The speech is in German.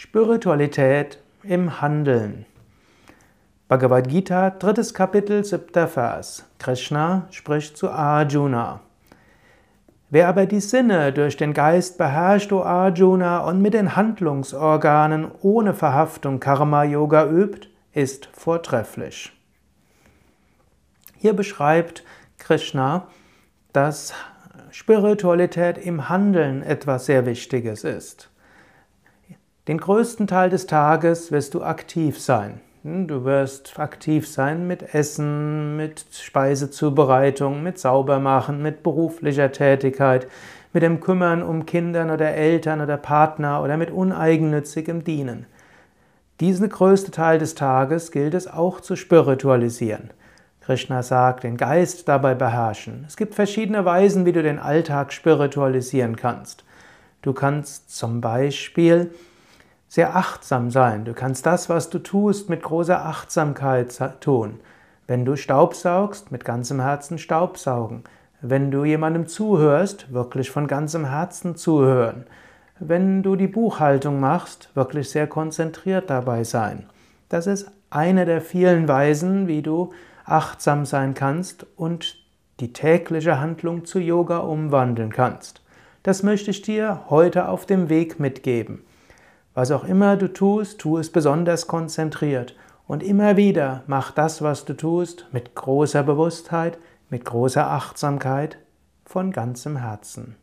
Spiritualität im Handeln. Bhagavad Gita, drittes Kapitel, siebter Vers. Krishna spricht zu Arjuna. Wer aber die Sinne durch den Geist beherrscht, o Arjuna, und mit den Handlungsorganen ohne Verhaftung Karma-Yoga übt, ist vortrefflich. Hier beschreibt Krishna, dass Spiritualität im Handeln etwas sehr Wichtiges ist. Den größten Teil des Tages wirst du aktiv sein. Hm, du wirst aktiv sein mit Essen, mit Speisezubereitung, mit Saubermachen, mit beruflicher Tätigkeit, mit dem Kümmern um Kindern oder Eltern oder Partner oder mit uneigennützigem Dienen. Diesen größten Teil des Tages gilt es auch zu spiritualisieren. Krishna sagt, den Geist dabei beherrschen. Es gibt verschiedene Weisen, wie du den Alltag spiritualisieren kannst. Du kannst zum Beispiel sehr achtsam sein. Du kannst das, was du tust, mit großer Achtsamkeit tun. Wenn du Staubsaugst, mit ganzem Herzen Staubsaugen. Wenn du jemandem zuhörst, wirklich von ganzem Herzen zuhören. Wenn du die Buchhaltung machst, wirklich sehr konzentriert dabei sein. Das ist eine der vielen Weisen, wie du achtsam sein kannst und die tägliche Handlung zu Yoga umwandeln kannst. Das möchte ich dir heute auf dem Weg mitgeben. Was auch immer du tust, tu es besonders konzentriert und immer wieder mach das, was du tust, mit großer Bewusstheit, mit großer Achtsamkeit, von ganzem Herzen.